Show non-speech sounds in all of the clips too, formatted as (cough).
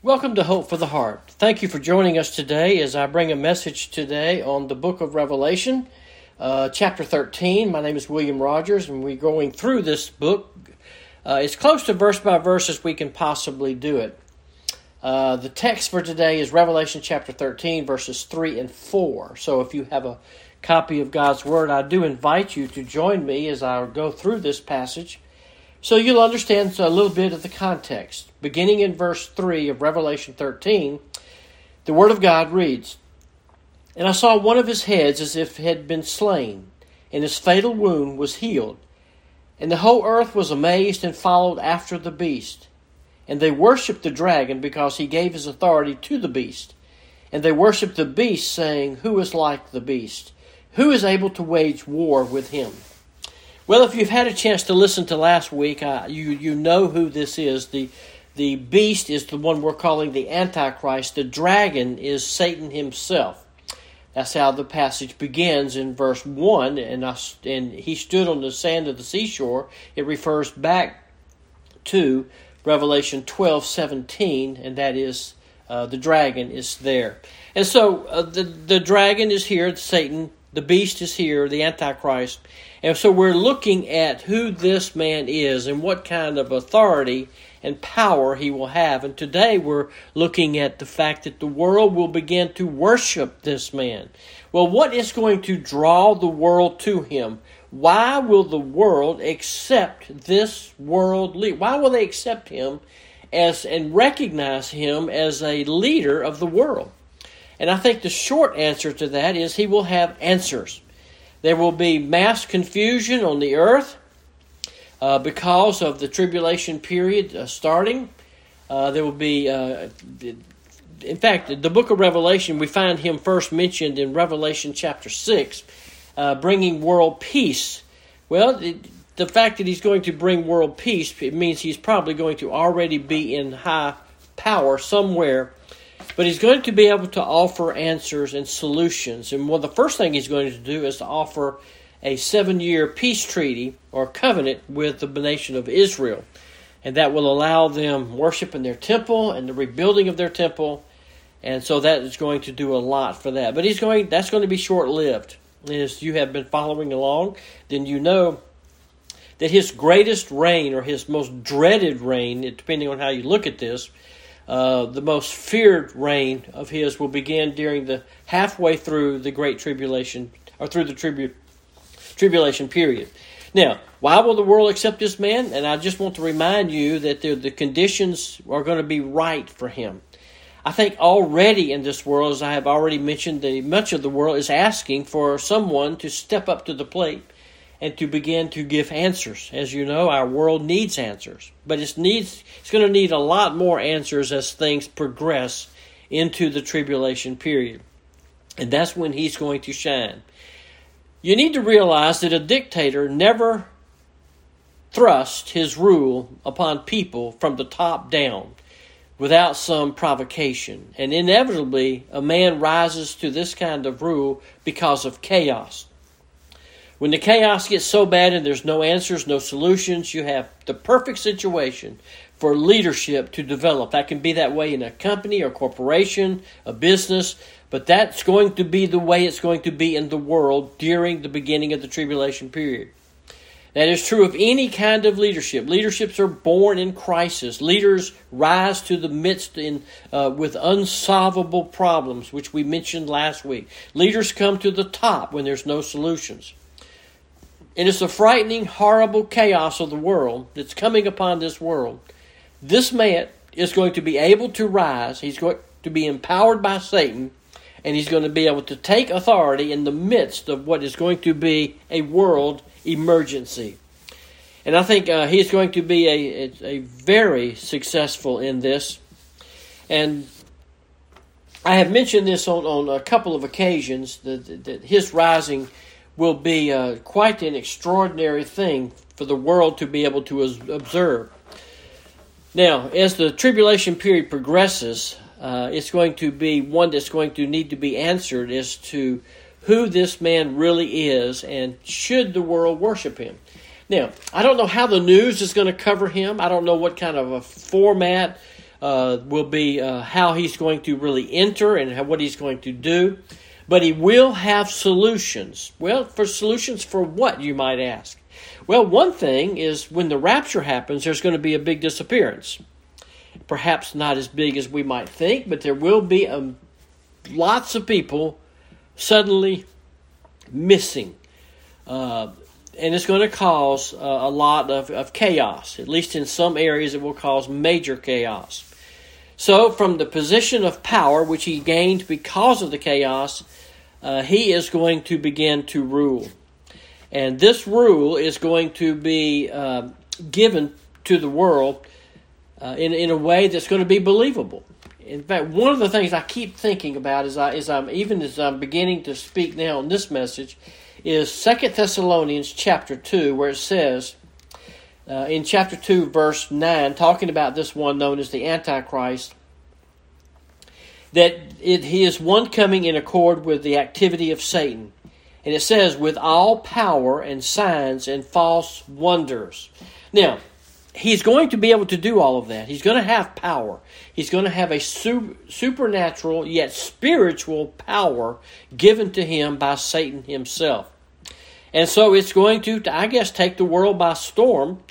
Welcome to Hope for the Heart. Thank you for joining us today as I bring a message today on the book of Revelation, uh, chapter 13. My name is William Rogers, and we're going through this book uh, as close to verse by verse as we can possibly do it. Uh, the text for today is Revelation chapter 13, verses 3 and 4. So if you have a copy of God's Word, I do invite you to join me as I go through this passage so you'll understand a little bit of the context. Beginning in verse 3 of Revelation 13, the Word of God reads And I saw one of his heads as if had been slain, and his fatal wound was healed. And the whole earth was amazed and followed after the beast. And they worshipped the dragon because he gave his authority to the beast. And they worshipped the beast, saying, Who is like the beast? Who is able to wage war with him? Well, if you've had a chance to listen to last week, you you know who this is. the The beast is the one we're calling the Antichrist. The dragon is Satan himself. That's how the passage begins in verse one. And I, and he stood on the sand of the seashore. It refers back to Revelation twelve seventeen, and that is uh, the dragon is there. And so uh, the the dragon is here. Satan. The beast is here. The Antichrist and so we're looking at who this man is and what kind of authority and power he will have. And today we're looking at the fact that the world will begin to worship this man. Well, what is going to draw the world to him? Why will the world accept this world leader? Why will they accept him as and recognize him as a leader of the world? And I think the short answer to that is he will have answers. There will be mass confusion on the earth uh, because of the tribulation period uh, starting. Uh, there will be, uh, in fact, the book of Revelation, we find him first mentioned in Revelation chapter 6, uh, bringing world peace. Well, the fact that he's going to bring world peace, it means he's probably going to already be in high power somewhere but he's going to be able to offer answers and solutions. And well, the first thing he's going to do is to offer a seven year peace treaty or covenant with the nation of Israel. And that will allow them worship in their temple and the rebuilding of their temple. And so that is going to do a lot for that. But he's going that's going to be short lived. As you have been following along, then you know that his greatest reign or his most dreaded reign, depending on how you look at this, uh, the most feared reign of his will begin during the halfway through the Great Tribulation, or through the tribu- tribulation period. Now, why will the world accept this man? And I just want to remind you that the, the conditions are going to be right for him. I think already in this world, as I have already mentioned, that much of the world is asking for someone to step up to the plate and to begin to give answers. As you know, our world needs answers, but it needs it's going to need a lot more answers as things progress into the tribulation period. And that's when he's going to shine. You need to realize that a dictator never thrust his rule upon people from the top down without some provocation. And inevitably, a man rises to this kind of rule because of chaos. When the chaos gets so bad and there's no answers, no solutions, you have the perfect situation for leadership to develop. That can be that way in a company or corporation, a business, but that's going to be the way it's going to be in the world during the beginning of the tribulation period. That is true of any kind of leadership. Leaderships are born in crisis. Leaders rise to the midst in, uh, with unsolvable problems, which we mentioned last week. Leaders come to the top when there's no solutions. And it's the frightening, horrible chaos of the world that's coming upon this world. This man is going to be able to rise. He's going to be empowered by Satan, and he's going to be able to take authority in the midst of what is going to be a world emergency. And I think uh, he's going to be a, a, a very successful in this. And I have mentioned this on, on a couple of occasions that, that his rising will be uh, quite an extraordinary thing for the world to be able to observe. Now, as the tribulation period progresses, uh, it's going to be one that's going to need to be answered as to who this man really is and should the world worship him. Now, I don't know how the news is going to cover him. I don't know what kind of a format uh, will be uh, how he's going to really enter and how, what he's going to do. But he will have solutions. Well, for solutions for what, you might ask? Well, one thing is when the rapture happens, there's going to be a big disappearance. Perhaps not as big as we might think, but there will be a, um, lots of people suddenly missing. Uh, and it's going to cause uh, a lot of, of chaos. At least in some areas, it will cause major chaos. So, from the position of power which he gained because of the chaos, uh, he is going to begin to rule. And this rule is going to be uh, given to the world uh, in, in a way that's going to be believable. In fact, one of the things I keep thinking about as, I, as I'm even as I'm beginning to speak now on this message is Second Thessalonians chapter 2, where it says, uh, in chapter 2, verse 9, talking about this one known as the Antichrist, that it, he is one coming in accord with the activity of Satan. And it says, with all power and signs and false wonders. Now, he's going to be able to do all of that. He's going to have power. He's going to have a su- supernatural yet spiritual power given to him by Satan himself. And so it's going to, I guess, take the world by storm.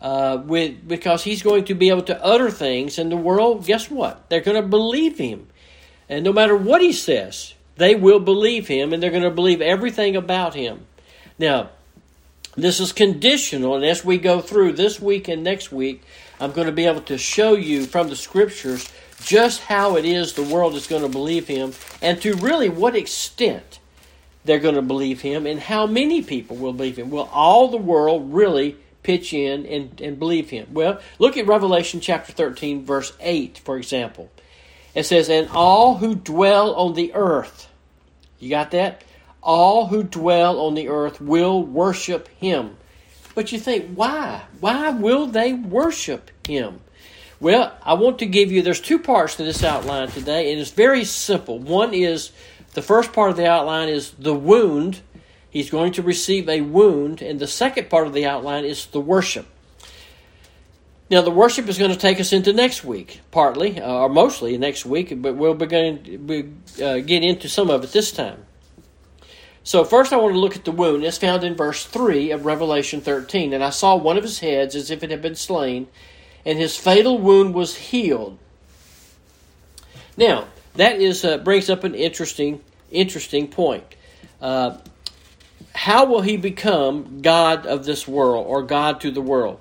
Uh, with because he's going to be able to utter things, and the world, guess what? They're going to believe him, and no matter what he says, they will believe him, and they're going to believe everything about him. Now, this is conditional, and as we go through this week and next week, I'm going to be able to show you from the scriptures just how it is the world is going to believe him, and to really what extent they're going to believe him, and how many people will believe him. Will all the world really pitch in and, and believe him? Well, look at Revelation chapter 13, verse 8, for example. It says, And all who dwell on the earth, you got that? All who dwell on the earth will worship him. But you think, why? Why will they worship him? Well, I want to give you, there's two parts to this outline today, and it's very simple. One is, the first part of the outline is the wound. He's going to receive a wound, and the second part of the outline is the worship. Now, the worship is going to take us into next week, partly, uh, or mostly next week, but we'll begin, we, uh, get into some of it this time. So, first I want to look at the wound. It's found in verse 3 of Revelation 13. And I saw one of his heads as if it had been slain, and his fatal wound was healed. Now, that is uh, brings up an interesting, interesting point. Uh, how will he become God of this world, or God to the world?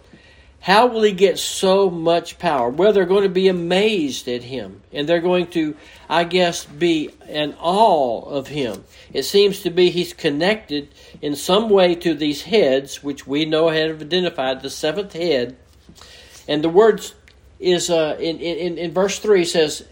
How will he get so much power? Well, they're going to be amazed at him, and they're going to, I guess, be in awe of him. It seems to be he's connected in some way to these heads, which we know have identified the seventh head. And the words is uh, in, in, in verse 3 says,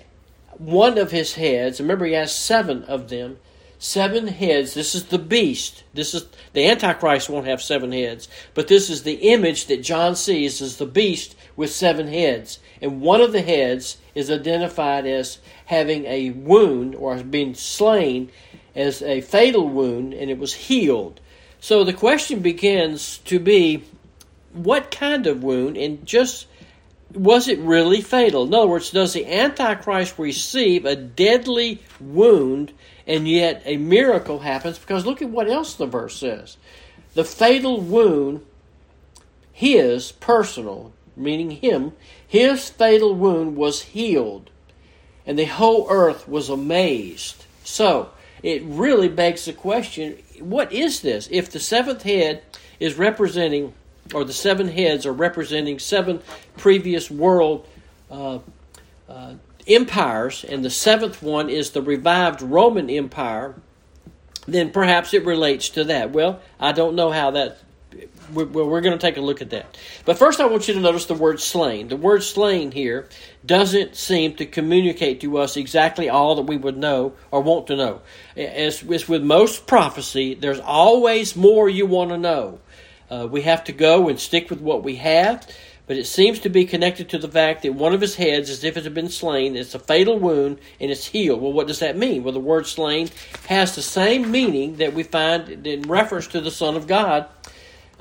one of his heads, remember he has seven of them, seven heads. This is the beast. This is the Antichrist won't have seven heads, but this is the image that John sees as the beast with seven heads. And one of the heads is identified as having a wound or being slain as a fatal wound, and it was healed. So the question begins to be what kind of wound, and just was it really fatal? In other words, does the Antichrist receive a deadly wound and yet a miracle happens because look at what else the verse says. The fatal wound, his personal, meaning him, his fatal wound was healed, and the whole earth was amazed. So, it really begs the question what is this? If the seventh head is representing, or the seven heads are representing seven previous world uh, uh, empires, and the seventh one is the revived Roman Empire, then perhaps it relates to that. Well, I don't know how that. We're, we're going to take a look at that. But first, I want you to notice the word slain. The word slain here doesn't seem to communicate to us exactly all that we would know or want to know. As, as with most prophecy, there's always more you want to know. Uh, we have to go and stick with what we have but it seems to be connected to the fact that one of his heads, as if it had been slain, it's a fatal wound and it's healed. Well, what does that mean? Well, the word slain has the same meaning that we find in reference to the Son of God,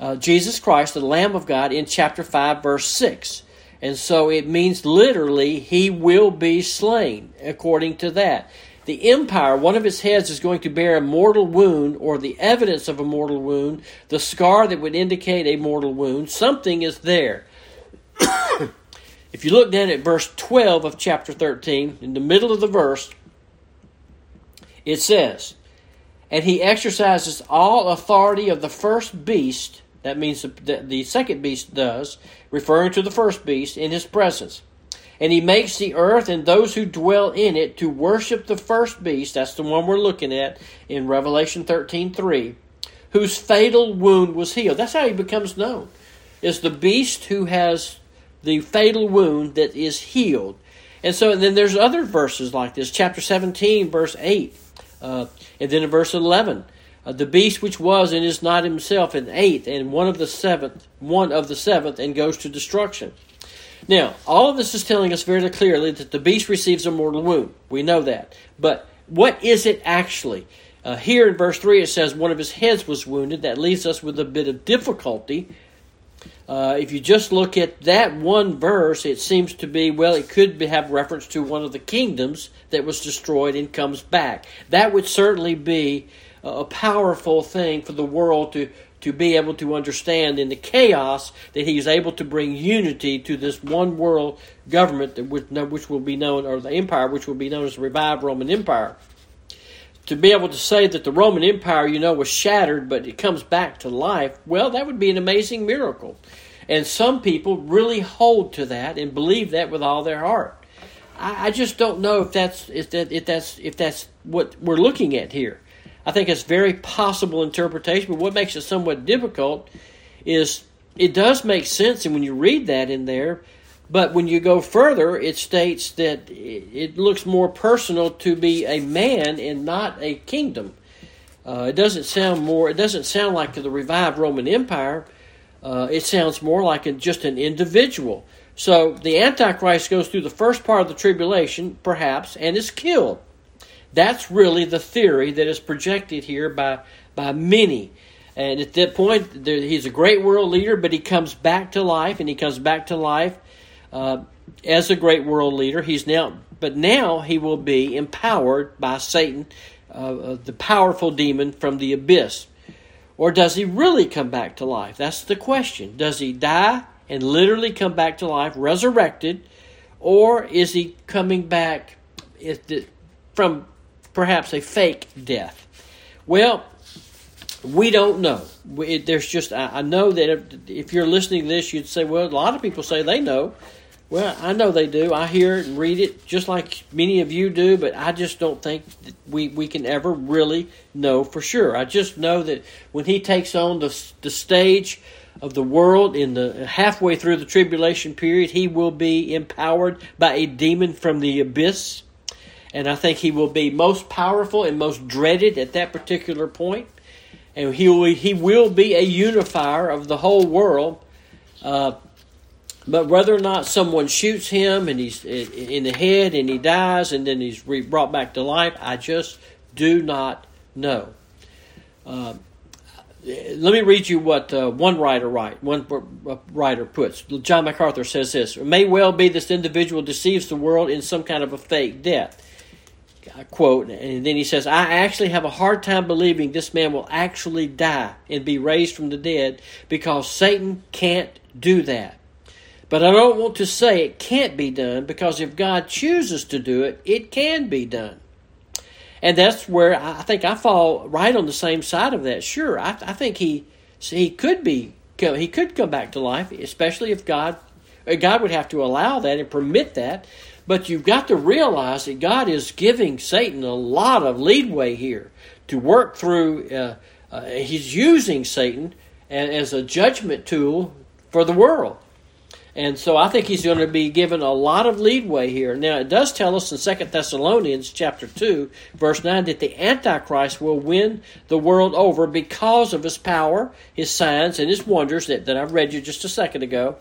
uh, Jesus Christ, the Lamb of God, in chapter 5, verse 6. And so it means literally, he will be slain, according to that. The empire, one of its heads is going to bear a mortal wound or the evidence of a mortal wound, the scar that would indicate a mortal wound. Something is there. (coughs) if you look down at verse 12 of chapter 13, in the middle of the verse, it says, And he exercises all authority of the first beast that means the, the second beast does, referring to the first beast, in his presence. And he makes the earth and those who dwell in it to worship the first beast, that's the one we're looking at in Revelation 13 3, whose fatal wound was healed. That's how he becomes known. Is the beast who has the fatal wound that is healed. And so and then there's other verses like this, chapter 17, verse 8, uh, and then in verse 11 uh, the beast which was and is not himself an eighth and one of the seventh one of the seventh and goes to destruction. Now all of this is telling us very clearly that the beast receives a mortal wound. We know that. But what is it actually? Uh, here in verse 3 it says one of his heads was wounded. That leaves us with a bit of difficulty uh, if you just look at that one verse, it seems to be, well, it could be, have reference to one of the kingdoms that was destroyed and comes back. That would certainly be a powerful thing for the world to to be able to understand in the chaos that he is able to bring unity to this one world government that which, which will be known or the empire which will be known as the revived Roman Empire. To be able to say that the Roman Empire, you know, was shattered but it comes back to life, well, that would be an amazing miracle. And some people really hold to that and believe that with all their heart. I, I just don't know if that's if that if that's if that's what we're looking at here. I think it's very possible interpretation, but what makes it somewhat difficult is it does make sense, and when you read that in there, but when you go further, it states that it looks more personal to be a man and not a kingdom. Uh, it doesn't sound more. It doesn't sound like the revived Roman Empire. Uh, it sounds more like a, just an individual. So the Antichrist goes through the first part of the tribulation, perhaps, and is killed. That's really the theory that is projected here by, by many. And at that point, there, he's a great world leader, but he comes back to life, and he comes back to life uh, as a great world leader. He's now, but now he will be empowered by Satan, uh, uh, the powerful demon from the abyss. Or does he really come back to life? That's the question. Does he die and literally come back to life, resurrected, or is he coming back from perhaps a fake death? Well, we don't know. We, there's just, I, I know that if, if, you're listening to this, you'd say, well, a lot of people say they know. Well, I know they do. I hear it and read it just like many of you do, but I just don't think we, we can ever really know for sure. I just know that when he takes on the, the stage of the world in the halfway through the tribulation period, he will be empowered by a demon from the abyss and I think he will be most powerful and most dreaded at that particular point. And he will, he will be a unifier of the whole world. Uh, but whether or not someone shoots him and he's in the head and he dies and then he's brought back to life, I just do not know. Uh, let me read you what uh, one writer write. One writer puts. John MacArthur says this: "It may well be this individual deceives the world in some kind of a fake death I quote, and then he says, I actually have a hard time believing this man will actually die and be raised from the dead because Satan can't do that. But I don't want to say it can't be done because if God chooses to do it, it can be done. And that's where I think I fall right on the same side of that. Sure, I, I think he he could be he could come back to life, especially if God God would have to allow that and permit that. But you've got to realize that God is giving Satan a lot of leadway here to work through. Uh, uh, he's using Satan as a judgment tool for the world. And so I think he's going to be given a lot of leadway here. Now it does tell us in Second Thessalonians chapter 2, verse 9, that the Antichrist will win the world over because of his power, his signs, and his wonders that, that I read you just a second ago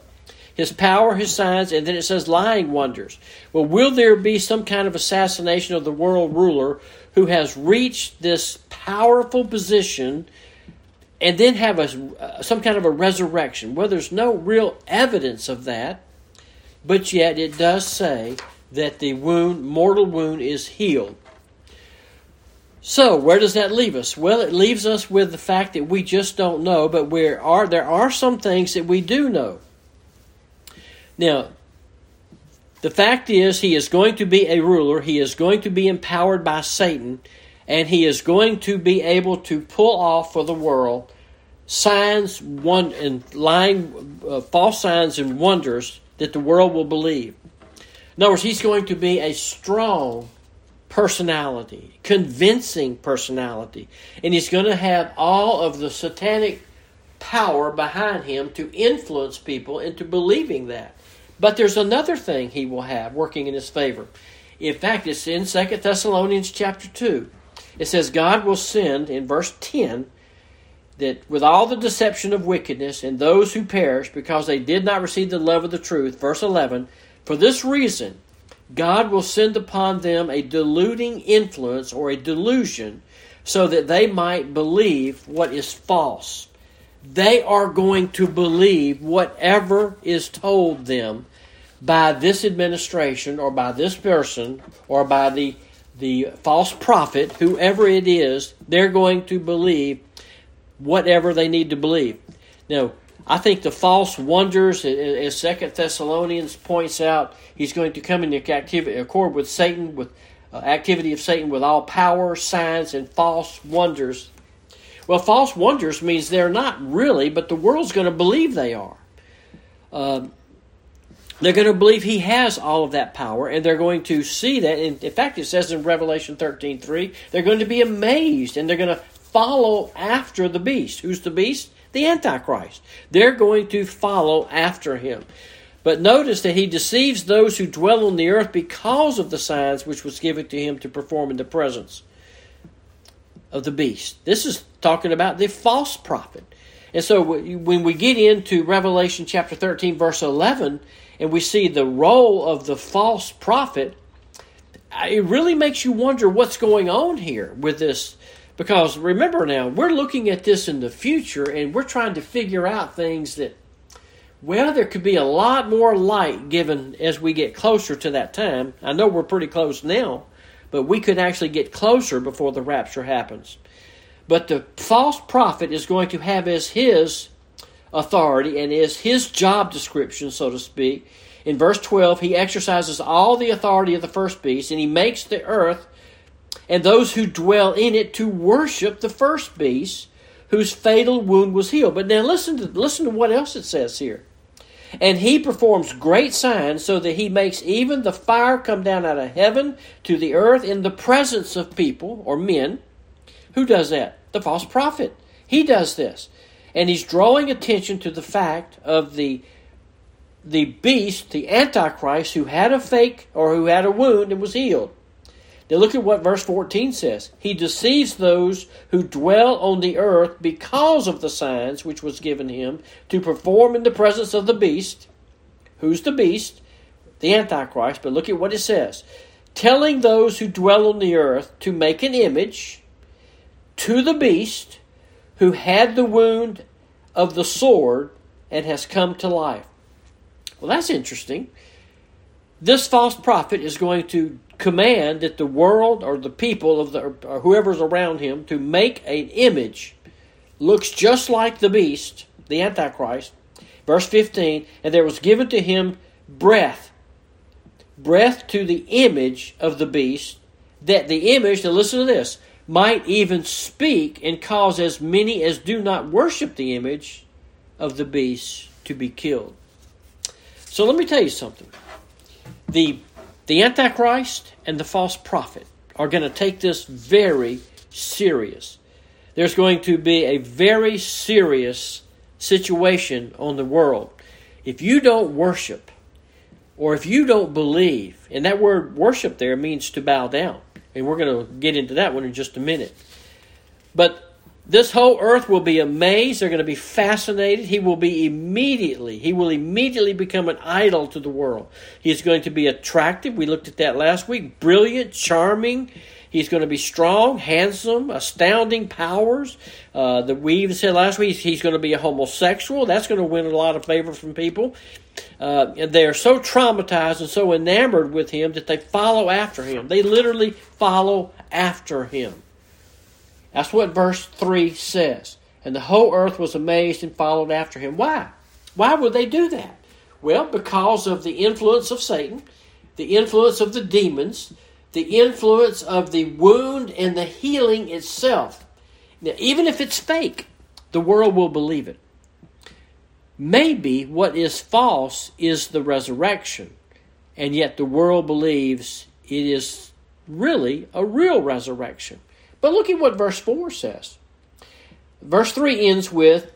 his power, his signs, and then it says lying wonders. Well, will there be some kind of assassination of the world ruler who has reached this powerful position and then have a, some kind of a resurrection? Well, there's no real evidence of that. but yet it does say that the wound, mortal wound, is healed. So, where does that leave us? Well, it leaves us with the fact that we just don't know, but there are, there are some things that we do know. Now, the fact is, he is going to be a ruler, he is going to be empowered by Satan, and he is going to be able to pull off for the world signs one and lying uh, false signs and wonders that the world will believe. In other words, he's going to be a strong personality, convincing personality, and he's going to have all of the satanic power behind him to influence people into believing that. But there's another thing he will have working in his favor. In fact, it's in Second Thessalonians chapter 2. It says, God will send, in verse 10, that with all the deception of wickedness and those who perish because they did not receive the love of the truth, verse 11, for this reason, God will send upon them a deluding influence or a delusion so that they might believe what is false. They are going to believe whatever is told them by this administration or by this person or by the, the false prophet, whoever it is, they're going to believe whatever they need to believe. Now, I think the false wonders, as Second Thessalonians points out, he's going to come into activity, accord with Satan, with uh, activity of Satan, with all power, signs, and false wonders. Well, false wonders means they're not really, but the world's going to believe they are. Uh, they're going to believe he has all of that power, and they're going to see that. In, in fact, it says in Revelation thirteen three, they're going to be amazed, and they're going to follow after the beast. Who's the beast? The Antichrist. They're going to follow after him. But notice that he deceives those who dwell on the earth because of the signs which was given to him to perform in the presence of the beast. This is talking about the false prophet. And so when we get into Revelation chapter 13, verse 11, and we see the role of the false prophet, it really makes you wonder what's going on here with this because remember now, we're looking at this in the future and we're trying to figure out things that, well, there could be a lot more light given as we get closer to that time. I know we're pretty close now, but we could actually get closer before the rapture happens. But the false prophet is going to have as his authority and is his job description, so to speak. In verse 12, he exercises all the authority of the first beast and he makes the earth and those who dwell in it to worship the first beast whose fatal wound was healed. But now listen to listen to what else it says here. And he performs great signs so that he makes even the fire come down out of heaven to the earth in the presence of people or men. Who does that? The false prophet. He does this. And he's drawing attention to the fact of the the beast, the antichrist who had a fake or who had a wound and was healed. Now look at what verse 14 says. He deceives those who dwell on the earth because of the signs which was given him to perform in the presence of the beast. Who's the beast? The Antichrist. But look at what it says. Telling those who dwell on the earth to make an image to the beast who had the wound of the sword and has come to life. Well, that's interesting. This false prophet is going to command that the world or the people of the or whoever's around him to make an image looks just like the beast, the antichrist. Verse 15, and there was given to him breath breath to the image of the beast that the image, to listen to this, might even speak and cause as many as do not worship the image of the beast to be killed. So let me tell you something. The the Antichrist and the false prophet are going to take this very serious. There's going to be a very serious situation on the world. If you don't worship, or if you don't believe, and that word worship there means to bow down, and we're going to get into that one in just a minute. But this whole earth will be amazed. They're going to be fascinated. He will be immediately, he will immediately become an idol to the world. He's going to be attractive. We looked at that last week. Brilliant, charming. He's going to be strong, handsome, astounding powers. Uh, that we even said last week he's going to be a homosexual. That's going to win a lot of favor from people. Uh, and they are so traumatized and so enamored with him that they follow after him. They literally follow after him. That's what verse 3 says. And the whole earth was amazed and followed after him. Why? Why would they do that? Well, because of the influence of Satan, the influence of the demons, the influence of the wound and the healing itself. Now, even if it's fake, the world will believe it. Maybe what is false is the resurrection, and yet the world believes it is really a real resurrection. But look at what verse 4 says. Verse 3 ends with,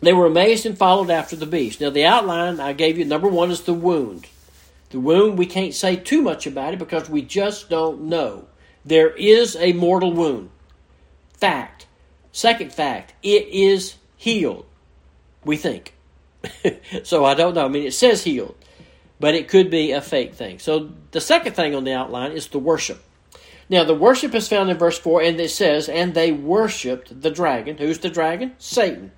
They were amazed and followed after the beast. Now, the outline I gave you, number one, is the wound. The wound, we can't say too much about it because we just don't know. There is a mortal wound. Fact. Second fact, it is healed. We think. (laughs) so I don't know. I mean, it says healed, but it could be a fake thing. So the second thing on the outline is the worship. Now, the worship is found in verse 4, and it says, And they worshiped the dragon. Who's the dragon? Satan.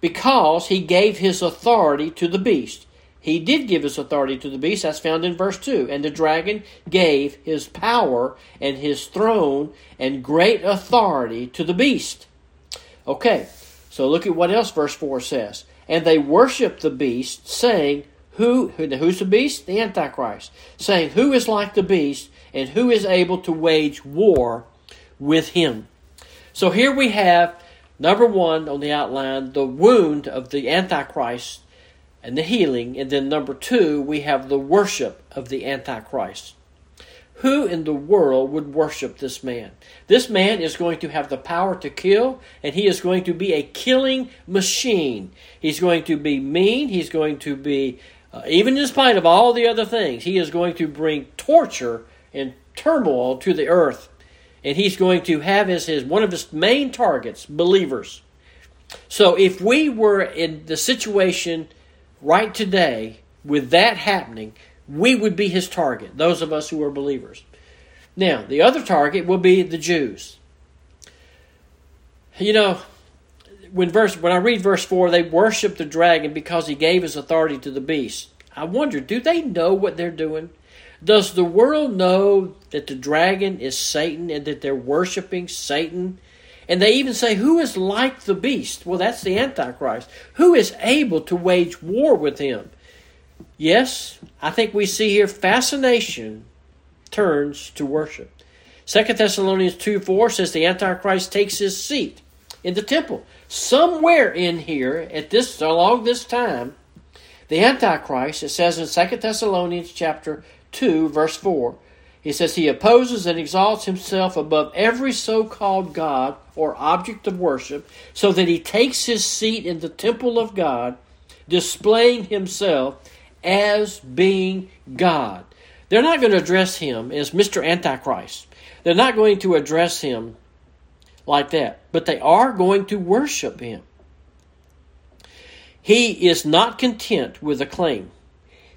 Because he gave his authority to the beast. He did give his authority to the beast. That's found in verse 2. And the dragon gave his power and his throne and great authority to the beast. Okay, so look at what else verse 4 says. And they worshiped the beast, saying, who, who's the beast? The Antichrist. Saying, Who is like the beast, and who is able to wage war with him? So here we have, number one on the outline, the wound of the Antichrist and the healing. And then number two, we have the worship of the Antichrist. Who in the world would worship this man? This man is going to have the power to kill, and he is going to be a killing machine. He's going to be mean. He's going to be, uh, even in spite of all the other things, he is going to bring torture and turmoil to the earth. And he's going to have as his one of his main targets believers. So if we were in the situation right today, with that happening, we would be his target, those of us who are believers. Now, the other target will be the Jews. You know, when verse when I read verse 4, they worship the dragon because he gave his authority to the beast. I wonder, do they know what they're doing? Does the world know that the dragon is Satan and that they're worshiping Satan? And they even say, Who is like the beast? Well, that's the Antichrist. Who is able to wage war with him? Yes, I think we see here fascination turns to worship. 2 Thessalonians 2 4 says the Antichrist takes his seat in the temple. Somewhere in here, at this along this time, the Antichrist, it says in 2 Thessalonians chapter 2, verse 4, he says he opposes and exalts himself above every so called God or object of worship, so that he takes his seat in the temple of God, displaying himself as being God. They're not going to address him as Mr. Antichrist. They're not going to address him like that, but they are going to worship him. He is not content with acclaim.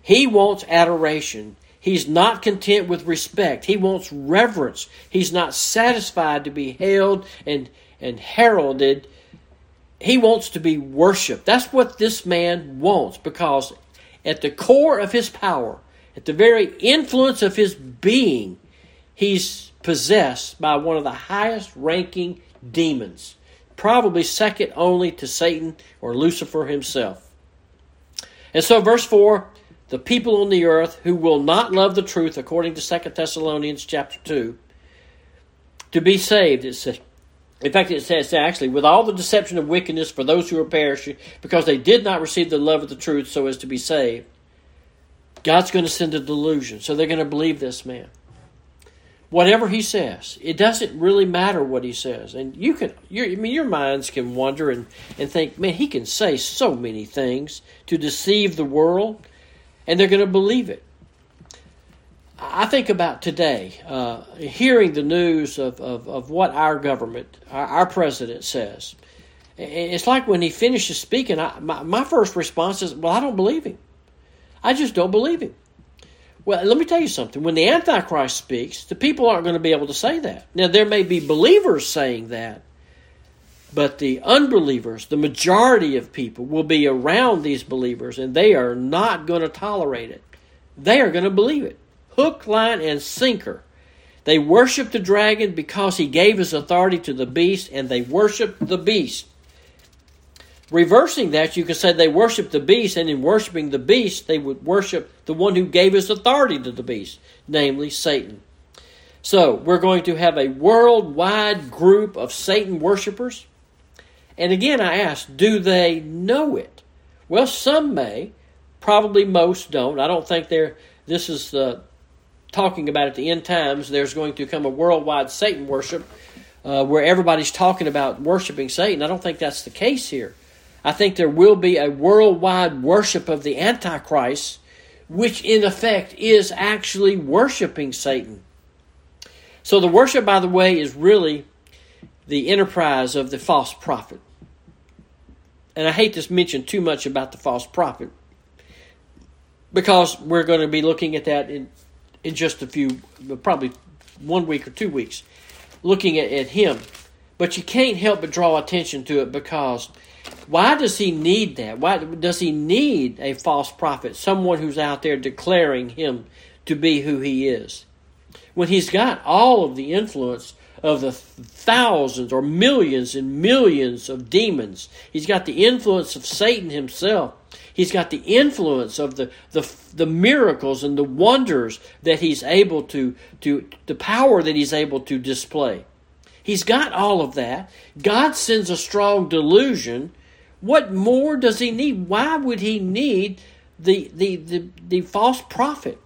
He wants adoration. He's not content with respect. He wants reverence. He's not satisfied to be hailed and, and heralded. He wants to be worshiped. That's what this man wants because at the core of his power, at the very influence of his being, he's possessed by one of the highest ranking demons, probably second only to Satan or Lucifer himself. And so, verse 4 the people on the earth who will not love the truth, according to 2 Thessalonians chapter 2, to be saved, it says. In fact, it says actually, with all the deception of wickedness for those who are perishing, because they did not receive the love of the truth so as to be saved, God's going to send a delusion. So they're going to believe this man. Whatever he says, it doesn't really matter what he says. And you can, your, I mean, your minds can wonder and, and think, man, he can say so many things to deceive the world and they're going to believe it. I think about today, uh, hearing the news of, of, of what our government, our, our, president says. It's like when he finishes speaking, I, my, my first response is, Well, I don't believe him. I just don't believe him. Well, let me tell you something. When the Antichrist speaks, the people aren't going to be able to say that. Now, there may be believers saying that, but the unbelievers, the majority of people, will be around these believers and they are not going to tolerate it. They are going to believe it. Hook, line, and sinker. They worship the dragon because he gave his authority to the beast, and they worship the beast. Reversing that, you can say they worship the beast, and in worshiping the beast, they would worship the one who gave his authority to the beast, namely Satan. So, we're going to have a worldwide group of Satan worshippers. And again, I ask, do they know it? Well, some may. Probably most don't. I don't think they're. This is uh, talking about at the end times. There's going to come a worldwide Satan worship uh, where everybody's talking about worshiping Satan. I don't think that's the case here. I think there will be a worldwide worship of the Antichrist, which in effect is actually worshiping Satan. So the worship, by the way, is really the enterprise of the false prophet. And I hate to mention too much about the false prophet because we're going to be looking at that in, in just a few, probably one week or two weeks, looking at, at him. But you can't help but draw attention to it because why does he need that? Why does he need a false prophet, someone who's out there declaring him to be who he is? When he's got all of the influence of the thousands or millions and millions of demons, he's got the influence of Satan himself. He's got the influence of the, the, the miracles and the wonders that he's able to, to, the power that he's able to display. He's got all of that. God sends a strong delusion. What more does he need? Why would he need the, the, the, the false prophet?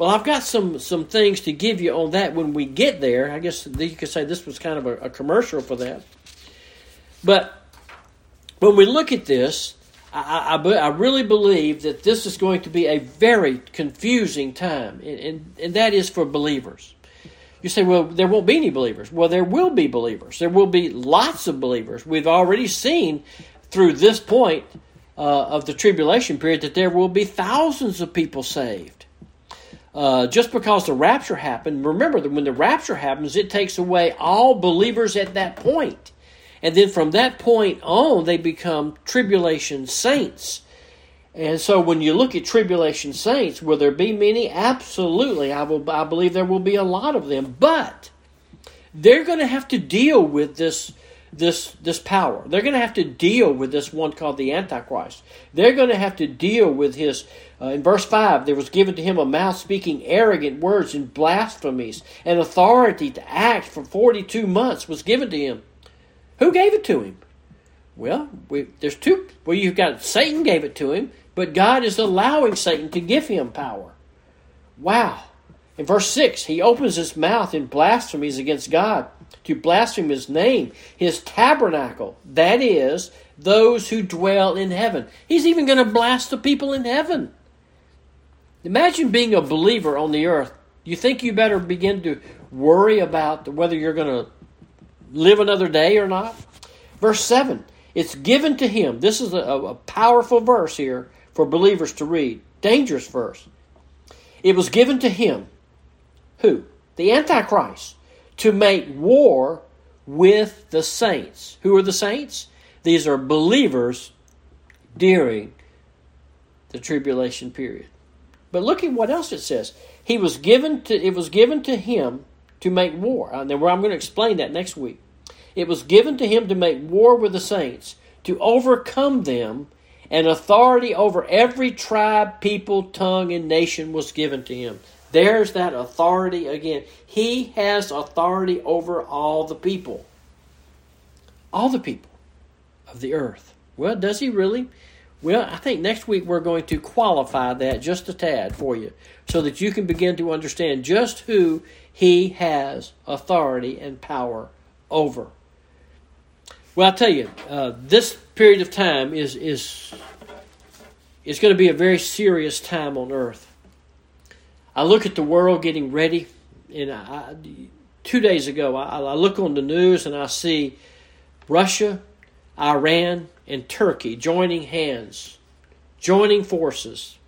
Well, I've got some, some things to give you on that when we get there. I guess you could say this was kind of a, a commercial for that. But when we look at this, I, I, I, really believe that this is going to be a very confusing time, and, and, and that is for believers. You say, well, there won't be any believers. Well, there will be believers. There will be lots of believers. We've already seen through this point uh, of the tribulation period that there will be thousands of people saved. Uh, just because the rapture happened, remember that when the rapture happens, it takes away all believers at that point. And then from that point on, they become tribulation saints. And so when you look at tribulation saints, will there be many? Absolutely. I will I believe there will be a lot of them, but they're going to have to deal with this this this power. They're going to have to deal with this one called the antichrist. They're going to have to deal with his uh, in verse 5 there was given to him a mouth speaking arrogant words and blasphemies and authority to act for 42 months was given to him. Who gave it to him? Well, we, there's two. Well, you've got Satan gave it to him, but God is allowing Satan to give him power. Wow. In verse 6, he opens his mouth in blasphemies against God to blaspheme his name, his tabernacle, that is, those who dwell in heaven. He's even going to blast the people in heaven. Imagine being a believer on the earth. You think you better begin to worry about whether you're going to live another day or not? Verse 7 It's given to him. This is a, a powerful verse here for believers to read. Dangerous verse. It was given to him. Who? The Antichrist. To make war with the saints. Who are the saints? These are believers during the tribulation period. But look at what else it says. He was given to it was given to him to make war. Uh, and I'm going to explain that next week. It was given to him to make war with the saints, to overcome them and authority over every tribe, people, tongue, and nation was given to him. There's that authority again. He has authority over all the people. All the people of the earth. Well, does he really? Well, I think next week we're going to qualify that just a tad for you so that you can begin to understand just who he has authority and power over. Well, I tell you, uh, this period of time is is is going to be a very serious time on earth. I look at the world getting ready, and I, two days ago, I, I look on the news and I see Russia, Iran, and Turkey joining hands, joining forces.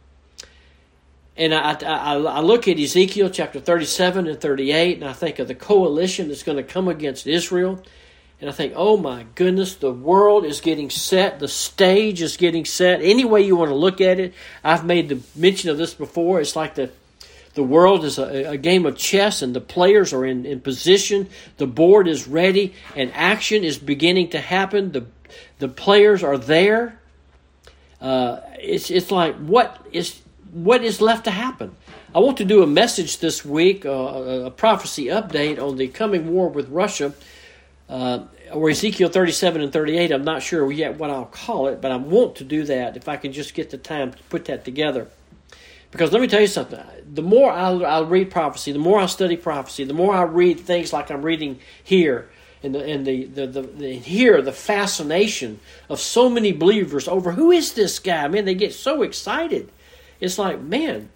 and I, I, I, look at Ezekiel chapter 37 and 38, and I think of the coalition that's going to come against Israel. And I think, oh my goodness, the world is getting set. The stage is getting set. Any way you want to look at it, I've made the mention of this before. It's like the the world is a, a game of chess, and the players are in, in position. The board is ready, and action is beginning to happen. The the players are there. Uh, it's it's like what is what is left to happen. I want to do a message this week, uh, a prophecy update on the coming war with Russia uh, or Ezekiel 37 and 38. I'm not sure yet what I'll call it, but I want to do that if I can just get the time to put that together. Because let me tell you something. The more I'll, I'll read prophecy, the more I study prophecy, the more I read things like I'm reading here, and the and the, the, the, the here the fascination of so many believers over who is this guy? Man, they get so excited. It's like, man,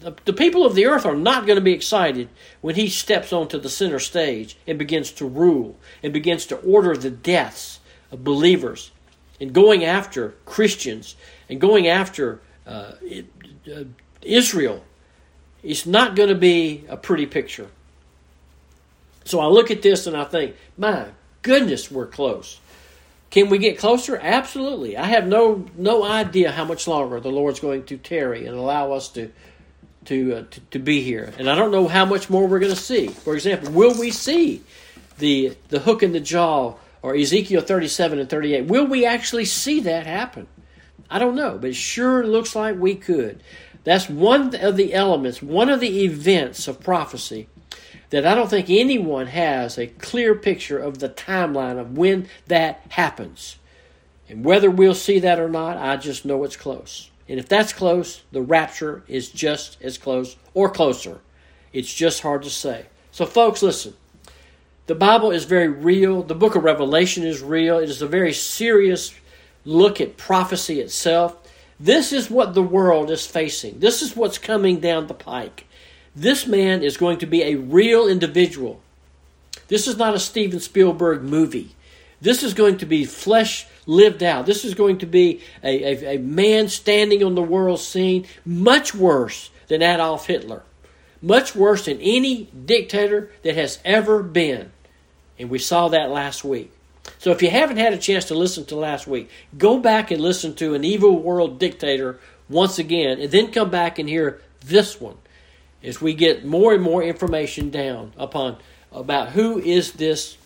the, the people of the earth are not going to be excited when he steps onto the center stage and begins to rule and begins to order the deaths of believers and going after Christians and going after uh, uh, Israel. It's not going to be a pretty picture. So I look at this and I think, my goodness, we're close. Can we get closer? Absolutely. I have no no idea how much longer the Lord's going to tarry and allow us to to, uh, to, to be here. And I don't know how much more we're going to see. For example, will we see the the hook in the jaw or Ezekiel 37 and 38? Will we actually see that happen? I don't know, but it sure looks like we could. That's one of the elements, one of the events of prophecy that I don't think anyone has a clear picture of the timeline of when that happens. And whether we'll see that or not, I just know it's close. And if that's close, the rapture is just as close or closer. It's just hard to say. So, folks, listen. The Bible is very real. The book of Revelation is real. It is a very serious look at prophecy itself. This is what the world is facing. This is what's coming down the pike. This man is going to be a real individual. This is not a Steven Spielberg movie. This is going to be flesh lived out. This is going to be a, a, a man standing on the world scene, much worse than Adolf Hitler, much worse than any dictator that has ever been. And we saw that last week. So if you haven't had a chance to listen to last week, go back and listen to an evil world dictator once again, and then come back and hear this one as we get more and more information down upon about who is this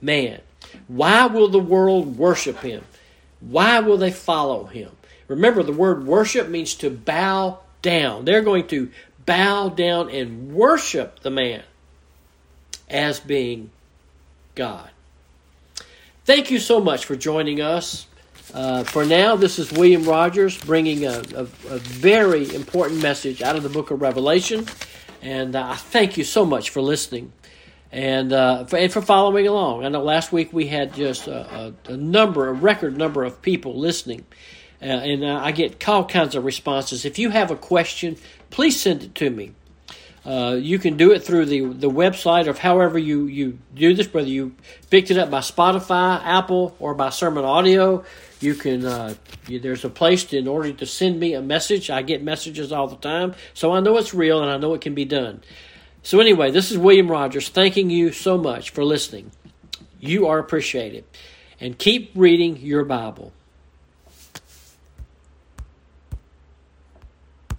man. Why will the world worship him? Why will they follow him? Remember, the word worship means to bow down. They're going to bow down and worship the man as being God. Thank you so much for joining us. Uh, for now, this is William Rogers bringing a, a, a, very important message out of the book of Revelation. And uh, I thank you so much for listening and uh, for, and for following along. I know last week we had just a, a, number, a record number of people listening, uh, and uh, I get all kinds of responses. If you have a question, please send it to me. Uh, you can do it through the, the website of however you, you do this, whether you picked it up by Spotify, Apple, or by Sermon Audio. You can uh, you, there's a place to, in order to send me a message. I get messages all the time, so I know it's real and I know it can be done. So, anyway, this is William Rogers thanking you so much for listening. You are appreciated. And keep reading your Bible.